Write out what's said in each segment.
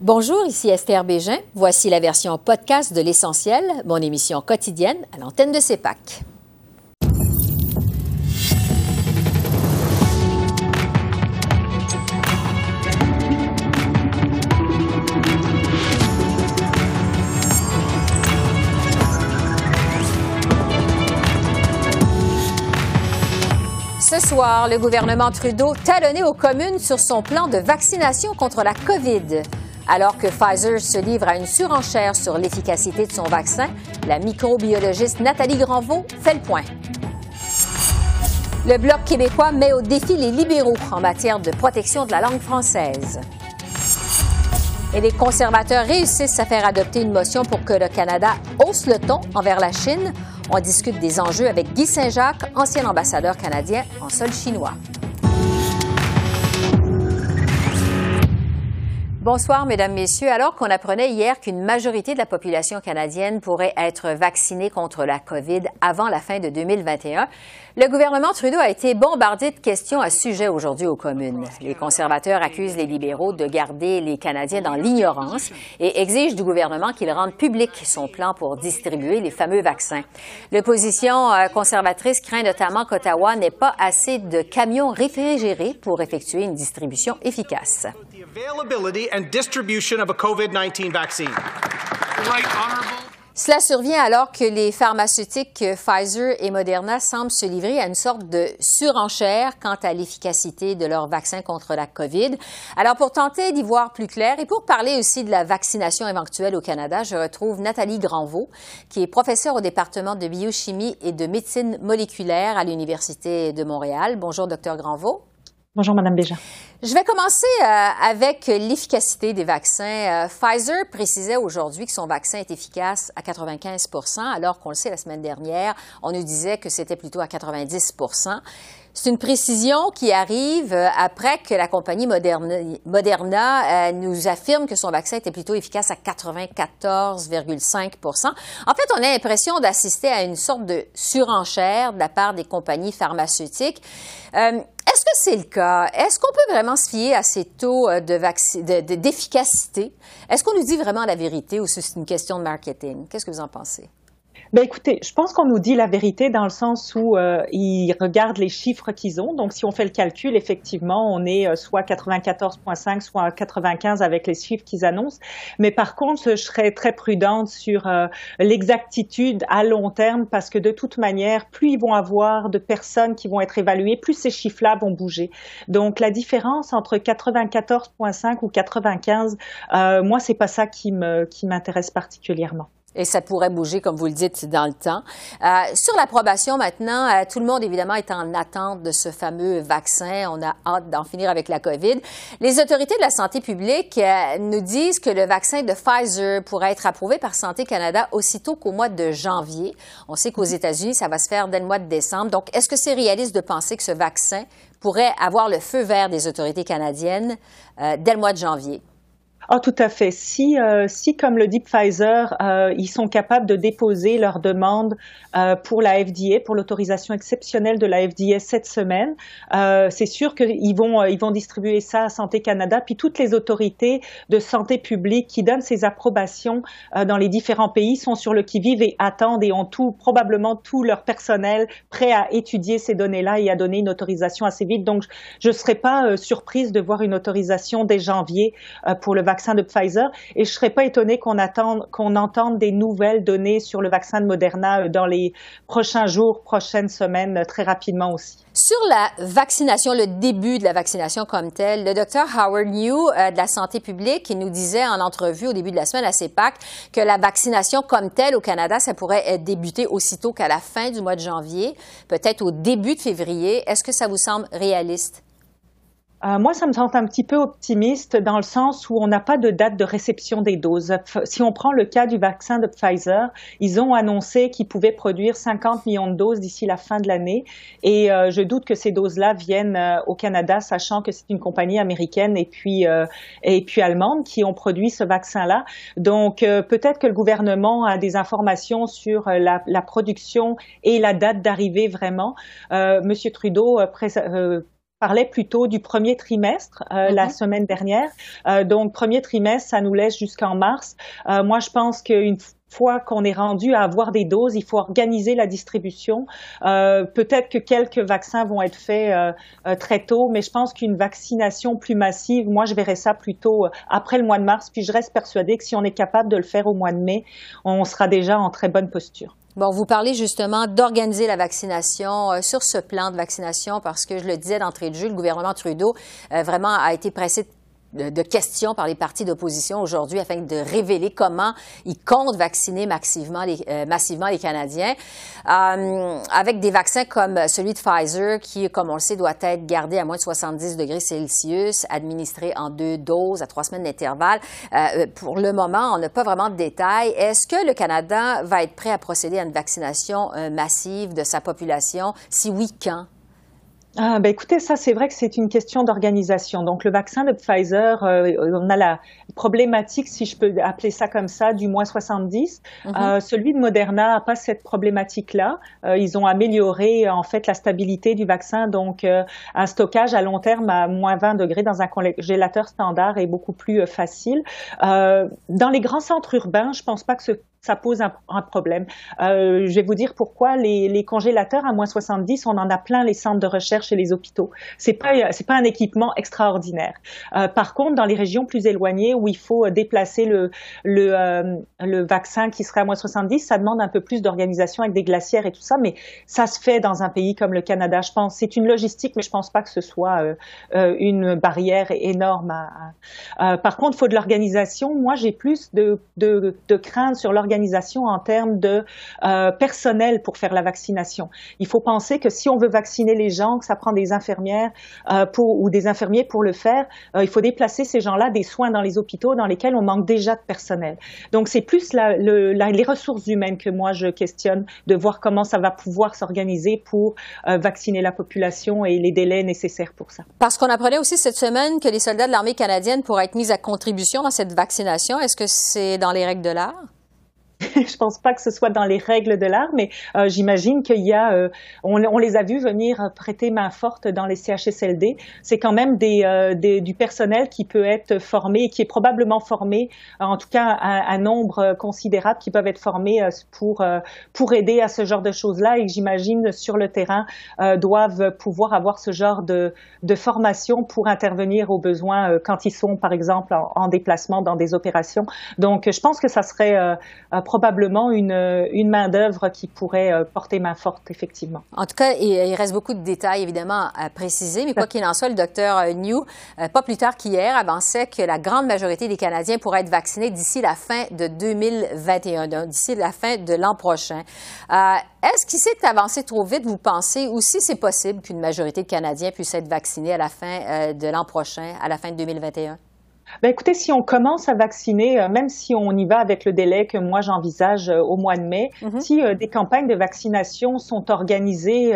Bonjour, ici Esther Bégin. Voici la version podcast de L'Essentiel, mon émission quotidienne à l'antenne de CEPAC. Ce soir, le gouvernement Trudeau talonné aux communes sur son plan de vaccination contre la COVID. Alors que Pfizer se livre à une surenchère sur l'efficacité de son vaccin, la microbiologiste Nathalie Granvaux fait le point. Le Bloc québécois met au défi les libéraux en matière de protection de la langue française. Et les conservateurs réussissent à faire adopter une motion pour que le Canada hausse le ton envers la Chine. On discute des enjeux avec Guy Saint-Jacques, ancien ambassadeur canadien en sol chinois. Bonsoir, Mesdames, Messieurs. Alors qu'on apprenait hier qu'une majorité de la population canadienne pourrait être vaccinée contre la COVID avant la fin de 2021, le gouvernement Trudeau a été bombardé de questions à sujet aujourd'hui aux communes. Les conservateurs accusent les libéraux de garder les Canadiens dans l'ignorance et exigent du gouvernement qu'il rende public son plan pour distribuer les fameux vaccins. L'opposition euh, conservatrice craint notamment qu'Ottawa n'ait pas assez de camions réfrigérés pour effectuer une distribution efficace. Cela survient alors que les pharmaceutiques Pfizer et Moderna semblent se livrer à une sorte de surenchère quant à l'efficacité de leur vaccin contre la COVID. Alors, pour tenter d'y voir plus clair et pour parler aussi de la vaccination éventuelle au Canada, je retrouve Nathalie Granvaux, qui est professeure au département de biochimie et de médecine moléculaire à l'Université de Montréal. Bonjour, docteur Granvaux. Bonjour, Madame Béja. Je vais commencer euh, avec l'efficacité des vaccins. Euh, Pfizer précisait aujourd'hui que son vaccin est efficace à 95% alors qu'on le sait la semaine dernière, on nous disait que c'était plutôt à 90 c'est une précision qui arrive euh, après que la compagnie Moderna, nous affirme que son vaccin était plutôt efficace à 94,5 En fait, on a l'impression d'assister à une sorte de surenchère de la part des compagnies pharmaceutiques. Est-ce que c'est le cas? Est-ce qu'on peut vraiment se fier à ces taux euh, d'efficacité? Est-ce qu'on nous dit vraiment la vérité ou c'est une question de marketing? Qu'est-ce que vous en pensez? Ben écoutez, je pense qu'on nous dit la vérité dans le sens où euh, ils regardent les chiffres qu'ils ont. Donc, si on fait le calcul, effectivement, on est euh, soit 94,5, soit 95 avec les chiffres qu'ils annoncent. Mais par contre, je serais très prudente sur euh, l'exactitude à long terme parce que de toute manière, plus ils vont avoir de personnes qui vont être évaluées, plus ces chiffres-là vont bouger. Donc, la différence entre 94,5 ou 95, euh, moi, c'est pas ça qui me qui m'intéresse particulièrement et ça pourrait bouger, comme vous le dites, dans le temps. Euh, sur l'approbation maintenant, euh, tout le monde, évidemment, est en attente de ce fameux vaccin. On a hâte d'en finir avec la COVID. Les autorités de la santé publique euh, nous disent que le vaccin de Pfizer pourrait être approuvé par Santé Canada aussitôt qu'au mois de janvier. On sait qu'aux États-Unis, ça va se faire dès le mois de décembre. Donc, est-ce que c'est réaliste de penser que ce vaccin pourrait avoir le feu vert des autorités canadiennes dès le mois de janvier? Ah, tout à fait. Si, euh, si comme le dit Pfizer, euh, ils sont capables de déposer leur demande euh, pour la FDA, pour l'autorisation exceptionnelle de la FDA cette semaine, euh, c'est sûr qu'ils vont, ils vont distribuer ça à Santé Canada, puis toutes les autorités de santé publique qui donnent ces approbations dans les différents pays sont sur le qui-vive et attendent et ont tout, probablement tout leur personnel prêt à étudier ces données-là et à donner une autorisation assez vite. Donc, je ne serais pas surprise de voir une autorisation dès janvier pour le vaccin vaccin de Pfizer et je serais pas étonnée qu'on qu'on entende des nouvelles données sur le vaccin de Moderna euh, dans les prochains jours, prochaines semaines, euh, très rapidement aussi. Sur la vaccination, le début de la vaccination comme telle, le docteur Howard New euh, de la santé publique, il nous disait en entrevue au début de la semaine à CEPAC que la vaccination comme telle au Canada, ça pourrait débuter aussitôt qu'à la fin du mois de janvier, peut-être au début de février. Est-ce que ça vous semble réaliste? Euh, moi, ça me semble un petit peu optimiste dans le sens où on n'a pas de date de réception des doses. Si on prend le cas du vaccin de Pfizer, ils ont annoncé qu'ils pouvaient produire 50 millions de doses d'ici la fin de l'année. Et euh, je doute que ces doses-là viennent euh, au Canada, sachant que c'est une compagnie américaine et puis, et puis allemande qui ont produit ce vaccin-là. Donc, peut-être que le gouvernement a des informations sur la, la production et la date d'arrivée vraiment. Monsieur Trudeau parlait plutôt du premier trimestre euh, la mhm. semaine dernière. Euh, donc, premier trimestre, ça nous laisse jusqu'en mars. Euh, moi, je pense qu'une fois qu'on est rendu à avoir des doses, il faut organiser la distribution. Euh, peut-être que quelques vaccins vont être faits euh, très tôt, mais je pense qu'une vaccination plus massive, moi, je verrais ça plutôt après le mois de mars. Puis je reste persuadée que si on est capable de le faire au mois de mai, on sera déjà en très bonne posture. Bon, vous parlez justement d'organiser la vaccination euh, sur ce plan de vaccination parce que je le disais d'entrée de jeu, le gouvernement Trudeau euh, vraiment a été pressé de de, questions par les partis d'opposition aujourd'hui afin de révéler comment ils comptent vacciner massivement les, euh, massivement les Canadiens. Euh, avec des vaccins comme celui de Pfizer, qui, comme on le sait, doit être gardé à moins de 70 degrés Celsius, administré en deux doses à trois semaines d'intervalle. Euh, pour le moment, on n'a pas vraiment de détails. Est-ce que le Canada va être prêt à procéder à une vaccination massive de sa population? Si oui, quand? Ah, ben écoutez, ça c'est vrai que c'est une question d'organisation. Donc le vaccin de Pfizer, euh, on a la problématique, si je peux appeler ça comme ça, du moins 70. Mhm. euh, celui de Moderna n'a pas cette problématique-là. Euh, ils ont amélioré en fait la stabilité du vaccin, donc euh, un stockage à long terme à moins 20 degrés dans un congélateur standard est beaucoup plus facile. dans les grands centres urbains, je pense pas que ce ça pose un, problème. Euh, je vais vous dire pourquoi les, congélateurs à moins 70, on en a plein les centres de recherche et les hôpitaux. C'est pas pas un équipement extraordinaire. Euh, par contre, dans les régions plus éloignées où il faut déplacer le euh, vaccin qui serait à moins 70, ça demande un peu plus d'organisation avec des glacières et tout ça, mais ça se fait dans un pays comme le Canada. Je pense c'est une logistique, mais je pense pas que ce soit une barrière énorme. Par contre, il faut de l'organisation. Moi, j'ai plus de, de, de crainte sur l'organisation en termes de euh, personnel pour faire la vaccination. Il faut penser que si on veut vacciner les gens, que ça prend des infirmières euh, ou des infirmiers pour le faire, euh, il faut déplacer ces gens-là des soins dans les hôpitaux dans lesquels on manque déjà de personnel. Donc c'est plus les ressources humaines que moi je questionne de voir comment ça va pouvoir s'organiser pour vacciner la population et les délais nécessaires pour ça. Parce qu'on apprenait aussi cette semaine que les soldats de l'armée canadienne pourraient être mis à contribution dans cette vaccination. Est-ce que c'est dans les règles de l'art? je pense pas que ce soit dans les règles de l'art, mais euh, j'imagine qu'il y a, euh, on, on, les a vus venir prêter main forte dans les CHSLD. C'est quand même des, euh, des, du personnel qui peut être formé qui est probablement formé, en tout cas un, un nombre considérable qui peuvent être formés pour pour aider à ce genre de choses-là et j'imagine sur le terrain doivent pouvoir avoir ce genre de, de formation pour intervenir aux besoins quand ils sont par exemple en, en, déplacement dans des opérations. Donc je pense que ça serait probablement une, une main-d'œuvre qui pourrait euh, porter main forte, effectivement. En tout cas, il, reste beaucoup de détails, évidemment, à préciser, mais quoi qu'il en soit, le docteur euh, New, euh, pas plus tard qu'hier, avançait que la grande majorité des Canadiens pourraient être vaccinés d'ici la fin de 2021, d'ici la fin de l'an prochain. Est-ce qu'il s'est avancé trop vite, vous pensez, ou si c'est possible qu'une majorité de Canadiens puissent être vaccinés à la fin de l'an prochain, à la fin de 2021? Ben écoutez, si on commence à vacciner, euh, même si on y va avec le délai que moi j'envisage euh, au mois de mai, mhm. si euh, des campagnes de vaccination sont organisées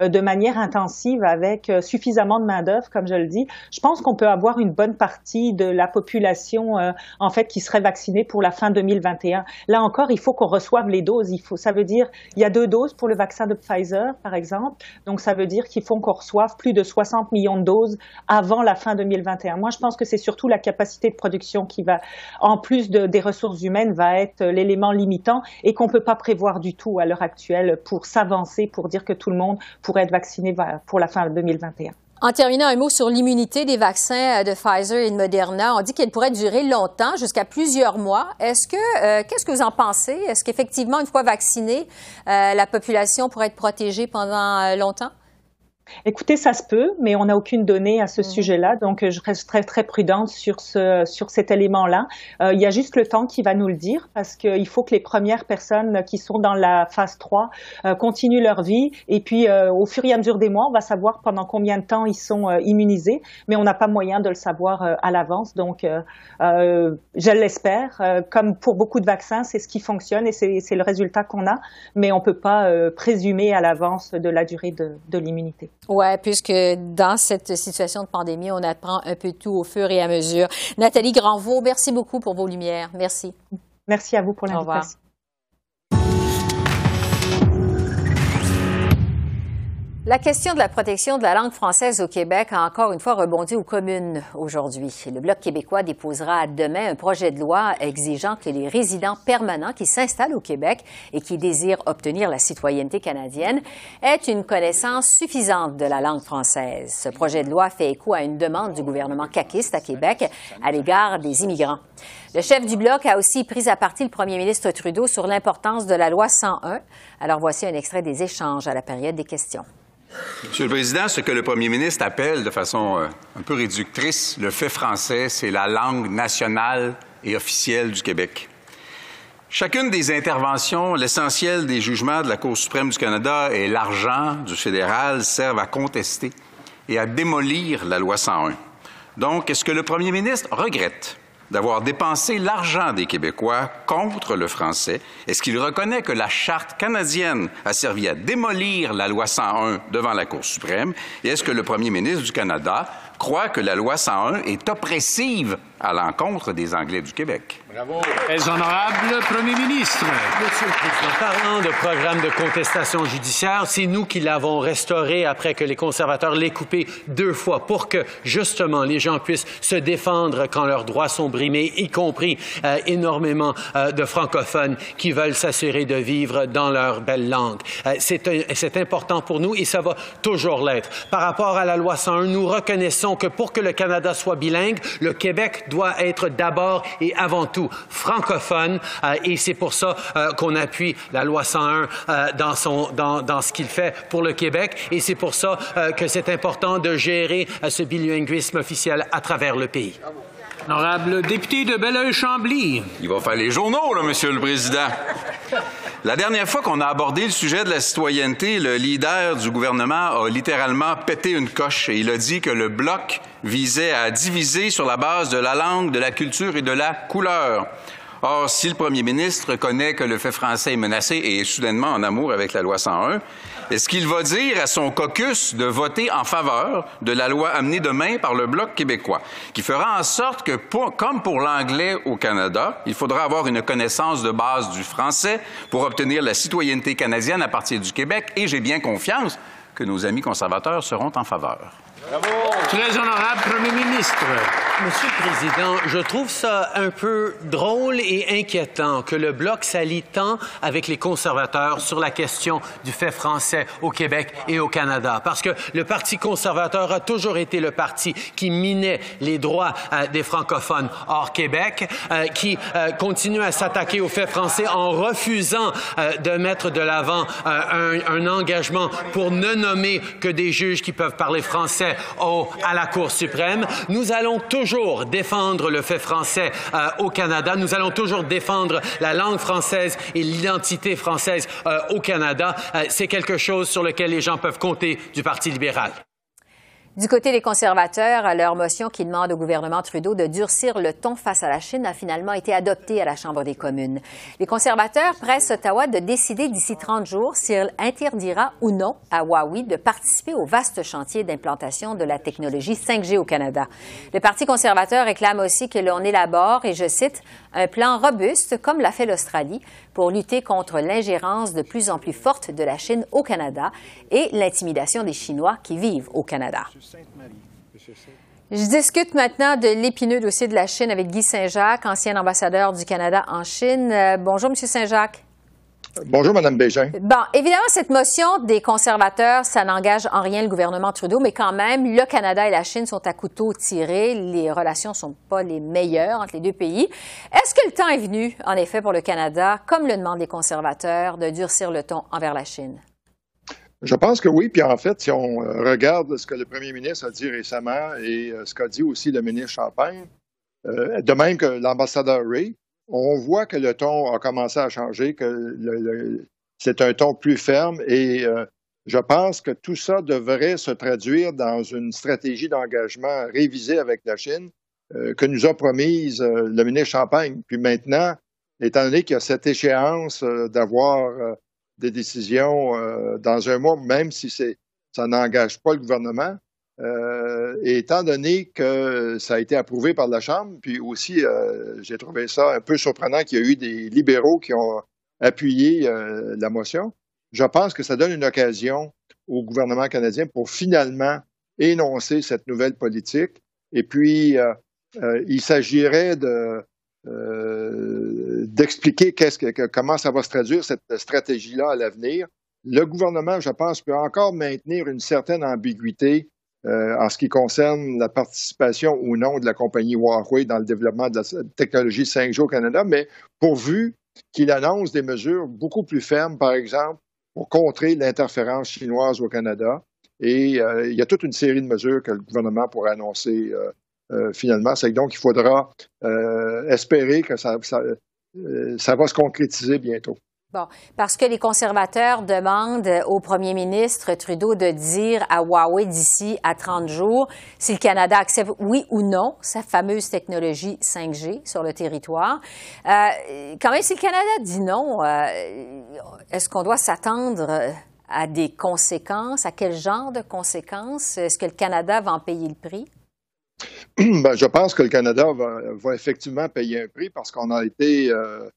de manière intensive avec suffisamment de main d'œuvre, comme je le dis, je pense qu'on peut avoir une bonne partie de la population en fait qui serait vaccinée pour la fin 2021. Là encore, il faut qu'on reçoive les doses. Il faut, ça veut dire, il y a deux doses pour le vaccin de Pfizer, par exemple. Donc ça veut dire qu'il faut qu'on reçoive plus de 60 millions de doses avant la fin 2021. Moi, je pense que c'est surtout la capacité de production qui va, en plus de, des ressources humaines, va être l'élément limitant et qu'on ne peut pas prévoir du tout à l'heure actuelle pour s'avancer, pour dire que tout le monde pourrait être vacciné pour la fin 2021. En terminant, un mot sur l'immunité des vaccins euh, de Pfizer et de Moderna. On dit qu'elle pourrait durer longtemps, jusqu'à plusieurs mois. Est-ce que, euh, qu'est-ce que vous en pensez? Est-ce qu'effectivement, une fois vaccinée, euh, la population pourrait être protégée pendant longtemps? Écoutez, ça se peut, mais on n'a aucune donnée à ce mhm. sujet-là, donc je reste très très prudente sur ce sur cet élément-là. Euh, il y a juste le temps qui va nous le dire, parce qu'il faut que les premières personnes qui sont dans la phase 3 euh, continuent leur vie, et puis euh, au fur et à mesure des mois, on va savoir pendant combien de temps ils sont euh, immunisés, mais on n'a pas moyen de le savoir euh, à l'avance, donc je l'espère. comme pour beaucoup de vaccins, c'est ce qui fonctionne et c'est le résultat qu'on a, mais on peut pas présumer à l'avance de la durée de, de l'immunité. Oui, puisque dans cette situation de pandémie, on apprend un peu tout au fur et à mesure. Nathalie Granvaux, merci beaucoup pour vos lumières. Merci. Merci à vous pour l'invitation. La question de la protection de la langue française au Québec a encore une fois rebondi aux communes aujourd'hui. Le Bloc québécois déposera demain un projet de loi exigeant que les résidents permanents qui s'installent au Québec et qui désirent obtenir la citoyenneté canadienne aient une connaissance suffisante de la langue française. Ce projet de loi fait écho à une demande du gouvernement caquiste à Québec à l'égard des immigrants. Le chef du Bloc a aussi pris à partie le premier ministre Trudeau sur l'importance de la loi 101. Alors voici un extrait des échanges à la période des questions. Monsieur le Président, ce que le premier ministre appelle de façon euh, un peu réductrice le fait français, c'est la langue nationale et officielle du Québec. Chacune des interventions, l'essentiel des jugements de la Cour suprême du Canada et l'argent du fédéral servent à contester et à démolir la loi 101. Donc, est-ce que le premier ministre regrette d'avoir dépensé l'argent des Québécois contre le français? Est-ce qu'il reconnaît que la Charte canadienne a servi à démolir la loi 101 devant la Cour suprême? Et est-ce que le premier ministre du Canada croit que la loi 101 est oppressive à l'encontre des Anglais du Québec. Bravo. Très honorable Premier ministre. Monsieur le Président, parlant de programme de contestation judiciaire, c'est nous qui l'avons restauré après que les conservateurs l'aient coupé deux fois pour que, justement, les gens puissent se défendre quand leurs droits sont brimés, y compris euh, énormément euh, de francophones qui veulent s'assurer de vivre dans leur belle langue. Euh, c'est important pour nous et ça va toujours l'être. Par rapport à la loi 101, nous reconnaissons que pour que le Canada soit bilingue, le Québec doit être d'abord et avant tout francophone euh, et c'est pour ça euh, qu'on appuie la loi 101 euh, dans, ce qu'il fait pour le Québec et c'est pour ça que c'est important de gérer ce bilinguisme officiel à travers le pays. Député de Belleuil-Chambly. Il va faire les journaux, là, Monsieur le Président. La dernière fois qu'on a abordé le sujet de la citoyenneté, le leader du gouvernement a littéralement pété une coche et il a dit que le bloc visait à diviser sur la base de la langue, de la culture et de la couleur. Or, si le premier ministre reconnaît que le fait français est menacé et est soudainement en amour avec la loi 101, est-ce qu'il va dire à son caucus de voter en faveur de la loi amenée demain par le Bloc québécois, qui fera en sorte que, comme pour l'anglais au Canada, il faudra avoir une connaissance de base du français pour obtenir la citoyenneté canadienne à partir du Québec, et j'ai bien confiance que nos amis conservateurs seront en faveur. Très honorable Premier ministre. Monsieur le Président, je trouve ça un peu drôle et inquiétant que le Bloc s'allie tant avec les conservateurs sur la question du fait français au Québec et au Canada. Parce que le Parti conservateur a toujours été le parti qui minait les droits euh, des francophones hors Québec, euh, qui euh, continue à s'attaquer au fait français en refusant de mettre de l'avant un, un engagement pour ne nommer que des juges qui peuvent parler français à la Cour suprême. Nous allons toujours défendre le fait français euh, au Canada. Nous allons toujours défendre la langue française et l'identité française euh, au Canada. Euh, c'est quelque chose sur lequel les gens peuvent compter du Parti libéral. Du côté des conservateurs, leur motion qui demande au gouvernement Trudeau de durcir le ton face à la Chine a finalement été adoptée à la Chambre des communes. Les conservateurs pressent Ottawa de décider d'ici 30 jours s'il interdira ou non à Huawei de participer au vaste chantier d'implantation de la technologie 5G au Canada. Le Parti conservateur réclame aussi que l'on élabore, et je cite, un plan robuste, comme l'a fait l'Australie, pour lutter contre l'ingérence de plus en plus forte de la Chine au Canada et l'intimidation des Chinois qui vivent au Canada. Je discute maintenant de l'épineux dossier de la Chine avec Guy Saint-Jacques, ancien ambassadeur du Canada en Chine. Euh, bonjour, Monsieur Saint-Jacques. Bonjour, Mme Bégin. Bon, évidemment, cette motion des conservateurs, ça n'engage en rien le gouvernement Trudeau, mais quand même, le Canada et la Chine sont à couteau tiré. Les relations sont pas les meilleures entre les deux pays. Est-ce que le temps est venu, en effet, pour le Canada, comme le demandent les conservateurs, de durcir le ton envers la Chine? Je pense que oui. Puis en fait, si on euh, regarde ce que le premier ministre a dit récemment et euh, ce qu'a dit aussi le ministre Champagne, euh, de même que l'ambassadeur Ray, on voit que le ton a commencé à changer, que c'est un ton plus ferme et euh, je pense que tout ça devrait se traduire dans une stratégie d'engagement révisée avec la Chine euh, que nous a promise euh, le ministre Champagne. Puis maintenant, étant donné qu'il y a cette échéance d'avoir des décisions dans un mois, même si ça n'engage pas le gouvernement, et étant donné que ça a été approuvé par la Chambre, puis aussi, euh, j'ai trouvé ça un peu surprenant qu'il y ait eu des libéraux qui ont appuyé euh, la motion, je pense que ça donne une occasion au gouvernement canadien pour finalement énoncer cette nouvelle politique. Et puis, euh, il s'agirait de d'expliquer comment ça va se traduire cette stratégie-là à l'avenir. Le gouvernement, je pense, peut encore maintenir une certaine ambiguïté en ce qui concerne la participation ou non de la compagnie Huawei dans le développement de la technologie 5G au Canada, mais pourvu qu'il annonce des mesures beaucoup plus fermes, par exemple, pour contrer l'interférence chinoise au Canada. Et euh, il y a toute une série de mesures que le gouvernement pourrait annoncer euh, euh, finalement. C'est donc il faudra espérer que ça va se concrétiser bientôt. Bon, parce que les conservateurs demandent au premier ministre Trudeau de dire à Huawei d'ici à 30 jours si le Canada accepte oui ou non sa fameuse technologie 5G sur le territoire. Euh, quand même, si le Canada dit non, euh, est-ce qu'on doit s'attendre à des conséquences? À quel genre de conséquences? Est-ce que le Canada va en payer le prix? Ben, je pense que le Canada va, effectivement payer un prix parce qu'on a été euh,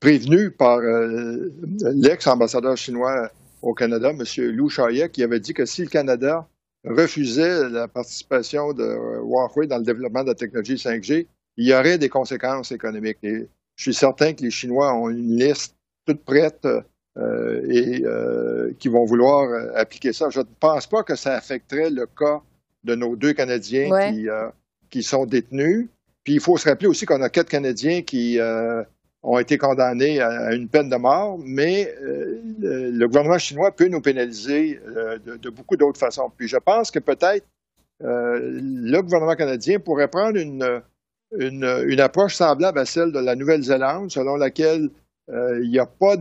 prévenu par euh, l'ex-ambassadeur chinois au Canada, M. Liu Shaye, qui avait dit que si le Canada refusait la participation de Huawei dans le développement de la technologie 5G, il y aurait des conséquences économiques. Et je suis certain que les Chinois ont une liste toute prête euh, et qui vont vouloir appliquer ça. Je ne pense pas que ça affecterait le cas de nos deux Canadiens qui, qui sont détenus. Puis il faut se rappeler aussi qu'on a quatre Canadiens qui ont été condamnés à une peine de mort, mais euh, le gouvernement chinois peut nous pénaliser euh, de, beaucoup d'autres façons. Puis je pense que peut-être euh, le gouvernement canadien pourrait prendre une, une, approche semblable à celle de la Nouvelle-Zélande, selon laquelle il n'y a pas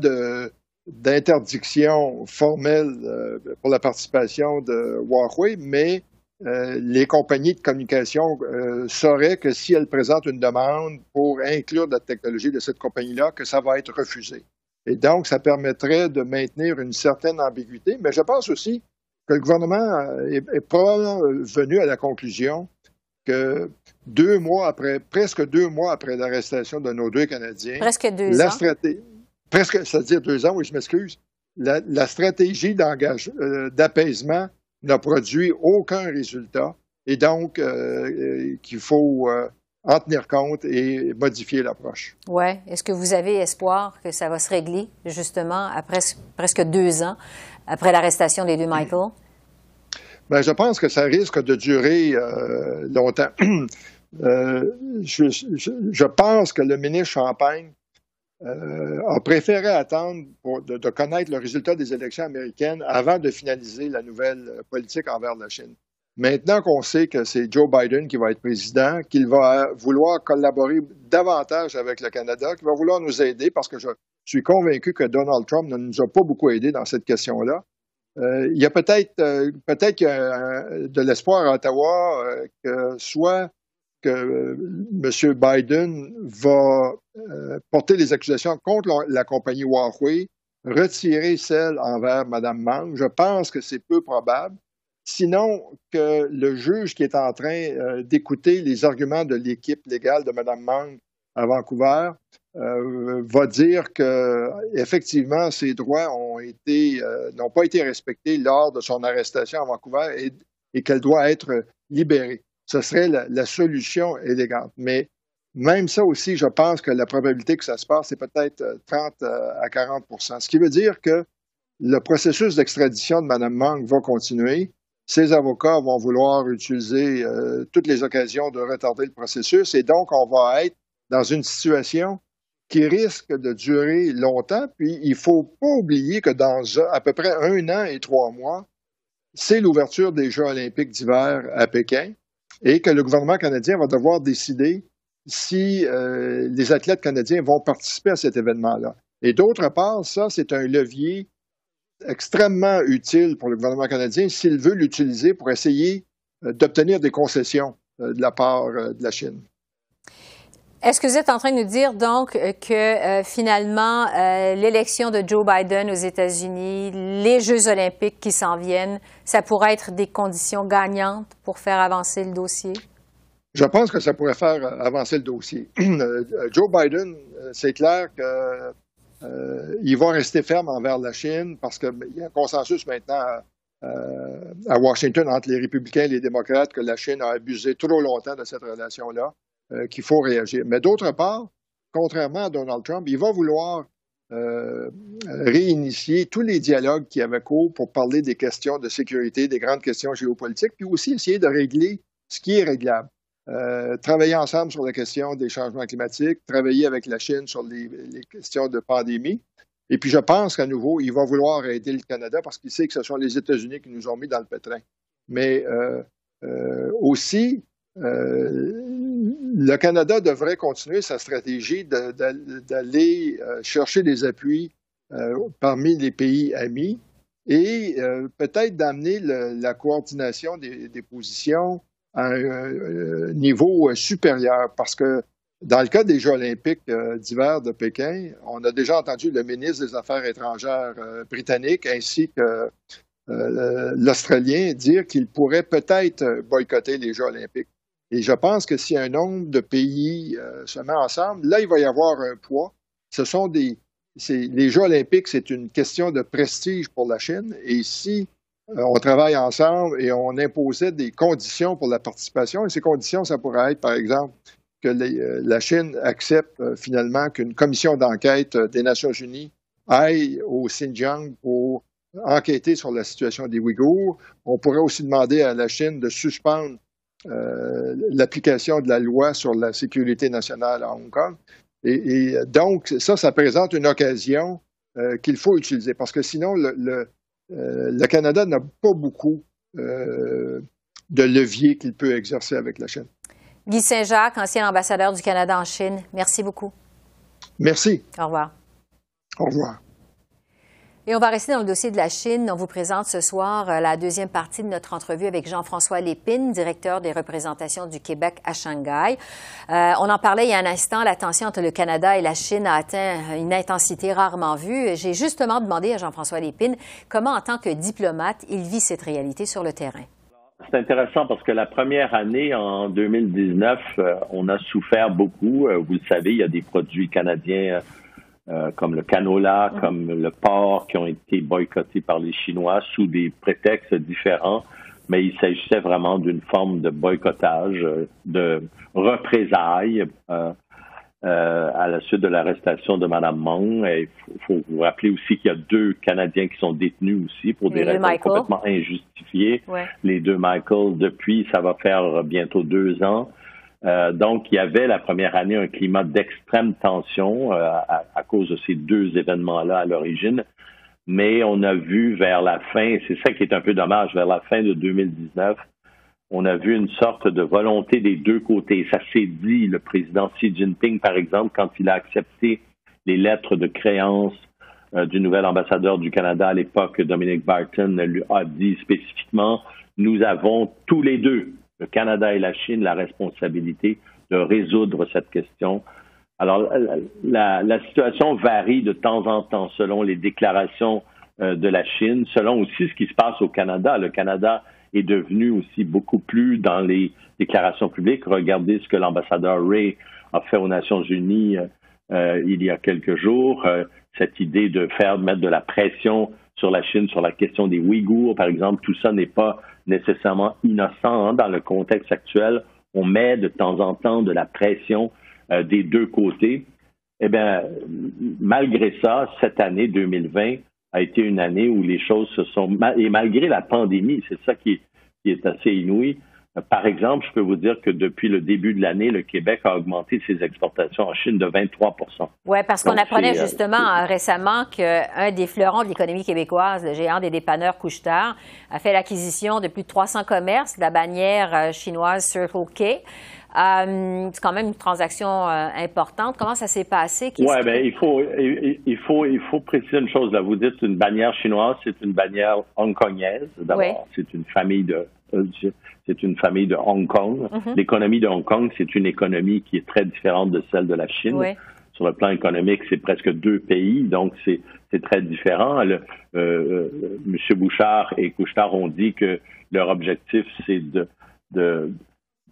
d'interdiction formelle pour la participation de Huawei, mais euh, les compagnies de communication euh, sauraient que si elles présentent une demande pour inclure la technologie de cette compagnie-là, que ça va être refusé. Et donc, ça permettrait de maintenir une certaine ambiguïté. Mais je pense aussi que le gouvernement est, probablement venu à la conclusion que deux mois après, presque deux mois après l'arrestation de nos deux Canadiens, presque deux la Stratégie, presque, c'est-à-dire deux ans, oui, je m'excuse, la, la, stratégie euh, d'apaisement n'a produit aucun résultat et donc euh, euh, qu'il faut euh, en tenir compte et modifier l'approche. Oui. Est-ce que vous avez espoir que ça va se régler justement après presque deux ans après l'arrestation des deux Michael? Bien, je pense que ça risque de durer longtemps. je, je, pense que le ministre Champagne euh, a préféré attendre de, connaître le résultat des élections américaines avant de finaliser la nouvelle euh, politique envers la Chine. Maintenant qu'on sait que c'est Joe Biden qui va être président, qu'il va vouloir collaborer davantage avec le Canada, qu'il va vouloir nous aider, parce que je suis convaincu que Donald Trump ne nous a pas beaucoup aidés dans cette question-là. Euh, il y a peut-être peut-être de l'espoir à Ottawa que soit que euh, M. Biden va euh, porter des accusations contre la, compagnie Huawei, retirer celle envers Mme Mang. Je pense que c'est peu probable. Sinon, que le juge qui est en train euh, d'écouter les arguments de l'équipe légale de Mme Mang à Vancouver va dire que effectivement ses droits n'ont pas été respectés lors de son arrestation à Vancouver et qu'elle doit être libérée ce serait la, solution élégante. Mais même ça aussi, je pense que la probabilité que ça se passe, c'est peut-être 30 euh, euh, à 40% Ce qui veut dire que le processus d'extradition de Mme Mang va continuer. Ses avocats vont vouloir utiliser euh, toutes les occasions de retarder le processus et donc on va être dans une situation qui risque de durer longtemps. Puis il ne faut pas oublier que dans à peu près un an et trois mois, c'est l'ouverture des Jeux olympiques d'hiver à Pékin et que le gouvernement canadien va devoir décider si euh, les athlètes canadiens vont participer à cet événement-là. Et d'autre part, ça, c'est un levier extrêmement utile pour le gouvernement canadien s'il veut l'utiliser pour essayer euh, d'obtenir des concessions euh, de la part de la Chine. Est-ce que vous êtes en train de nous dire donc euh, que euh, finalement euh, l'élection de Joe Biden aux États-Unis, les Jeux olympiques qui s'en viennent, ça pourrait être des conditions gagnantes pour faire avancer le dossier? Je pense que ça pourrait faire avancer le dossier. Joe Biden, c'est clair que il va rester ferme envers la Chine parce qu'il y a un consensus maintenant à Washington entre les républicains et les démocrates que la Chine a abusé trop longtemps de cette relation-là, qu'il faut réagir. Mais d'autre part, contrairement à Donald Trump, il va vouloir euh, réinitier tous les dialogues qui avaient cours pour parler des questions de sécurité, des grandes questions géopolitiques, puis aussi essayer de régler ce qui est réglable. Euh, travailler ensemble sur la question des changements climatiques, travailler avec la Chine sur les, questions de pandémie. Et puis, je pense qu'à nouveau, il va vouloir aider le Canada parce qu'il sait que ce sont les États-Unis qui nous ont mis dans le pétrin. Mais euh, aussi, le Canada devrait continuer sa stratégie d'aller euh, chercher des appuis euh, parmi les pays amis et euh, peut-être d'amener la coordination des, positions à un, niveau supérieur parce que dans le cas des Jeux olympiques d'hiver de Pékin, on a déjà entendu le ministre des Affaires étrangères britannique ainsi que l'Australien dire qu'il pourrait peut-être boycotter les Jeux olympiques. Et je pense que si un nombre de pays euh, se met ensemble, là, il va y avoir un poids. Ce sont des. Les Jeux olympiques, c'est une question de prestige pour la Chine. Et si euh, on travaille ensemble et on imposait des conditions pour la participation, et ces conditions, ça pourrait être, par exemple, que euh, la Chine accepte finalement qu'une commission d'enquête des Nations Unies aille au Xinjiang pour enquêter sur la situation des Ouïghours. On pourrait aussi demander à la Chine de suspendre l'application de la loi sur la sécurité nationale à Hong Kong. Et, donc, ça, ça présente une occasion euh, qu'il faut utiliser parce que sinon, le, euh, Canada n'a pas beaucoup de leviers qu'il peut exercer avec la Chine. Guy Saint-Jacques, ancien ambassadeur du Canada en Chine, merci beaucoup. Merci. Au revoir. Au revoir. Et on va rester dans le dossier de la Chine. On vous présente ce soir euh, la deuxième partie de notre entrevue avec Jean-François Lépine, directeur des représentations du Québec à Shanghai. Euh, on en parlait il y a un instant, la tension entre le Canada et la Chine a atteint une intensité rarement vue. J'ai justement demandé à Jean-François Lépine comment, en tant que diplomate, il vit cette réalité sur le terrain. C'est intéressant parce que la première année, en 2019, euh, on a souffert beaucoup. vous le savez, il y a des produits canadiens euh, comme le canola, mm. comme le porc, qui ont été boycottés par les Chinois sous des prétextes différents, mais il s'agissait vraiment d'une forme de boycottage, euh, de représailles euh, à la suite de l'arrestation de Mme Meng. Il faut, vous rappeler aussi qu'il y a deux Canadiens qui sont détenus aussi pour des raisons complètement injustifiées. Les deux Michael, depuis, ça va faire bientôt deux ans. Euh, donc, il y avait la première année un climat d'extrême tension euh, à, cause de ces deux événements-là à l'origine. Mais on a vu vers la fin, c'est ça qui est un peu dommage, vers la fin de 2019, on a vu une sorte de volonté des deux côtés. Ça s'est dit, le président Xi Jinping, par exemple, quand il a accepté les lettres de créance euh, du nouvel ambassadeur du Canada à l'époque, Dominic Barton, lui a dit spécifiquement, nous avons tous les deux le Canada et la Chine la responsabilité de résoudre cette question. Alors, la, situation varie de temps en temps selon les déclarations euh, de la Chine, selon aussi ce qui se passe au Canada. Le Canada est devenu aussi beaucoup plus dans les déclarations publiques. Regardez ce que l'ambassadeur Ray a fait aux Nations Unies euh, euh, il y a quelques jours. cette idée de faire mettre de la pression sur la Chine sur la question des Ouïghours, par exemple, tout ça n'est pas nécessairement innocent dans le contexte actuel. On met de temps en temps de la pression euh, des deux côtés. Eh bien, malgré ça, cette année 2020 a été une année où les choses se sont et malgré la pandémie, c'est ça qui est assez inouï, par exemple, je peux vous dire que depuis le début de l'année, le Québec a augmenté ses exportations en Chine de 23 Oui, parce qu'on apprenait euh, justement euh, récemment qu'un des fleurons de l'économie québécoise, le géant des dépanneurs couche a fait l'acquisition de plus de 300 commerces de la bannière euh, chinoise Circle K. c'est quand même une transaction importante. Comment ça s'est passé? Oui, bien, il faut, il, faut, il faut préciser une chose. Là. Vous dites une bannière chinoise, c'est une bannière hongkongaise. D'abord, c'est une famille de c'est une famille de Hong Kong. Mhm. L'économie de Hong Kong, c'est une économie qui est très différente de celle de la Chine. Sur le plan économique, c'est presque deux pays, donc c'est très différent. Le, euh, euh, M. Bouchard et Couchetard ont dit que leur objectif, c'est de, de,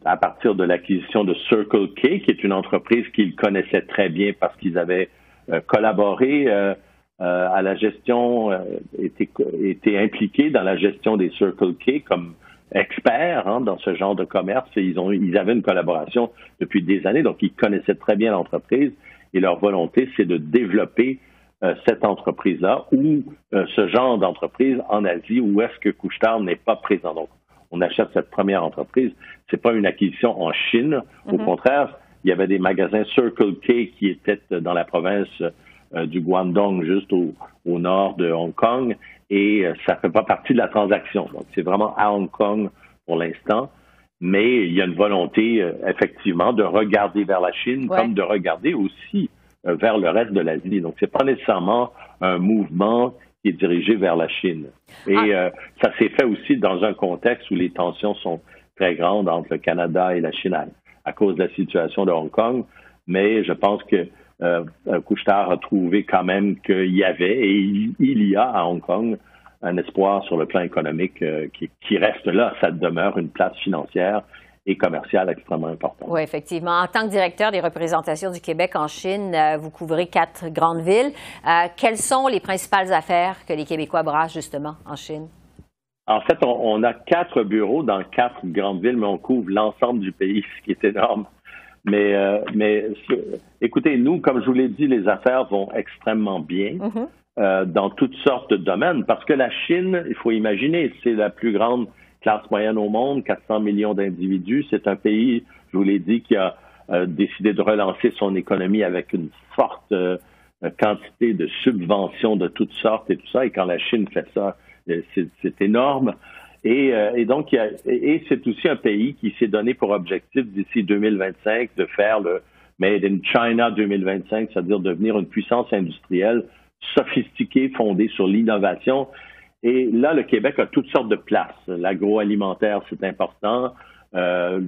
à partir de l'acquisition de Circle K, qui est une entreprise qu'ils connaissaient très bien parce qu'ils avaient collaboré à la gestion, était, était impliqué dans la gestion des Circle K comme experts hein, dans ce genre de commerce. Et ils, ont, ils avaient une collaboration depuis des années, donc ils connaissaient très bien l'entreprise et leur volonté, c'est de développer euh, cette entreprise-là ou euh, ce genre d'entreprise en Asie où est-ce que Couchetard n'est pas présent. Donc, on achète cette première entreprise. C'est pas une acquisition en Chine. Au mhm. contraire, il y avait des magasins Circle K qui étaient dans la province euh, du Guangdong, juste au, au, nord de Hong Kong, et ça fait pas partie de la transaction. Donc, c'est vraiment à Hong Kong pour l'instant mais il y a une volonté, euh, effectivement, de regarder vers la Chine comme de regarder aussi euh, vers le reste de l'Asie. Donc, c'est pas nécessairement un mouvement qui est dirigé vers la Chine. Et ah. euh, ça s'est fait aussi dans un contexte où les tensions sont très grandes entre le Canada et la Chine à, cause de la situation de Hong Kong. Mais je pense que euh, a trouvé quand même qu'il y avait, et il y a à Hong Kong, un espoir sur le plan économique euh, qui, reste là. Ça demeure une place financière et commerciale extrêmement importante. Oui, effectivement. En tant que directeur des représentations du Québec en Chine, euh, vous couvrez quatre grandes villes. Euh, quelles sont les principales affaires que les Québécois brassent justement en Chine? En fait, on, a quatre bureaux dans quatre grandes villes, mais on couvre l'ensemble du pays, ce qui est énorme. Mais, mais écoutez, nous, comme je vous l'ai dit, les affaires vont extrêmement bien. Mm-hmm. Euh, dans toutes sortes de domaines. Parce que la Chine, il faut imaginer, c'est la plus grande classe moyenne au monde, 400 millions d'individus. C'est un pays, je vous l'ai dit, qui a euh, décidé de relancer son économie avec une forte euh, quantité de subventions de toutes sortes et tout ça. Et quand la Chine fait ça, c'est énorme. Et, et, donc, et c'est aussi un pays qui s'est donné pour objectif d'ici 2025 de faire le Made in China 2025, c'est-à-dire devenir une puissance industrielle sophistiqué, fondé sur l'innovation. Et là, le Québec a toutes sortes de places. L'agroalimentaire, c'est important. Euh,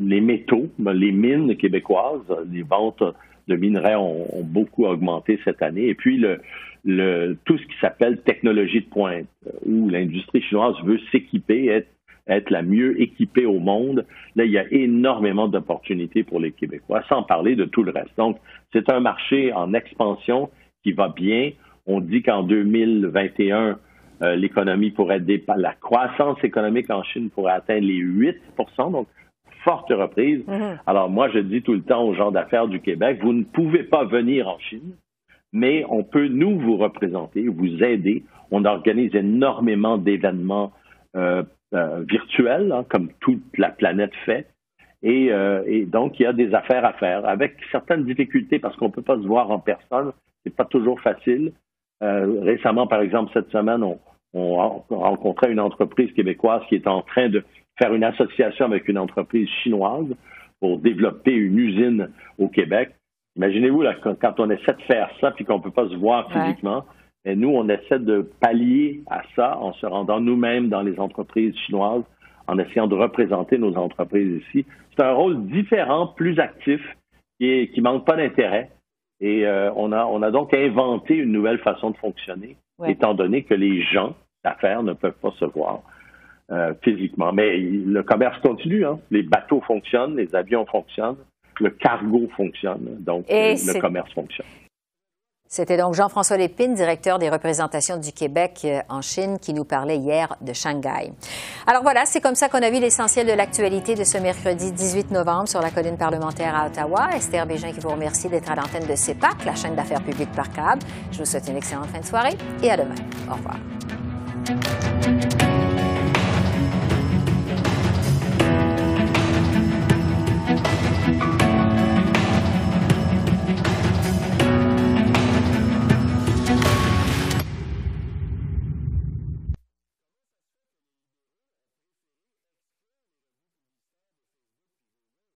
les métaux, les mines québécoises, les ventes de minerais ont, beaucoup augmenté cette année. Et puis, le, tout ce qui s'appelle technologie de pointe, où l'industrie chinoise veut s'équiper, être, être la mieux équipée au monde. Là, il y a énormément d'opportunités pour les Québécois, sans parler de tout le reste. Donc, c'est un marché en expansion qui va bien. On dit qu'en 2021, euh, l'économie pourrait dépasser, la croissance économique en Chine pourrait atteindre les 8% donc forte reprise. Mm-hmm. Alors moi, je dis tout le temps aux gens d'affaires du Québec, vous ne pouvez pas venir en Chine, mais on peut nous vous représenter, vous aider. On organise énormément d'événements euh, euh, virtuels, hein, comme toute la planète fait. Et, et, donc, il y a des affaires à faire avec certaines difficultés parce qu'on ne peut pas se voir en personne c'est pas toujours facile. Euh, récemment, par exemple, cette semaine, on, on, rencontrait une entreprise québécoise qui est en train de faire une association avec une entreprise chinoise pour développer une usine au Québec. Imaginez-vous, là, quand, on essaie de faire ça puis qu'on ne peut pas se voir physiquement, et nous, on essaie de pallier à ça en se rendant nous-mêmes dans les entreprises chinoises, en essayant de représenter nos entreprises ici. C'est un rôle différent, plus actif, qui ne manque pas d'intérêt. Et euh, on, a, on a donc inventé une nouvelle façon de fonctionner, étant donné que les gens d'affaires ne peuvent pas se voir euh, physiquement. Mais le commerce continue, hein. les bateaux fonctionnent, les avions fonctionnent, le cargo fonctionne, donc le commerce fonctionne. C'était donc Jean-François Lépine, directeur des représentations du Québec euh, en Chine, qui nous parlait hier de Shanghai. Alors voilà, c'est comme ça qu'on a vu l'essentiel de l'actualité de ce mercredi 18 novembre sur la colline parlementaire à Ottawa. Esther Bégin qui vous remercie d'être à l'antenne de CEPAC, la chaîne d'affaires publiques par câble. Je vous souhaite une excellente fin de soirée et à demain. Au revoir.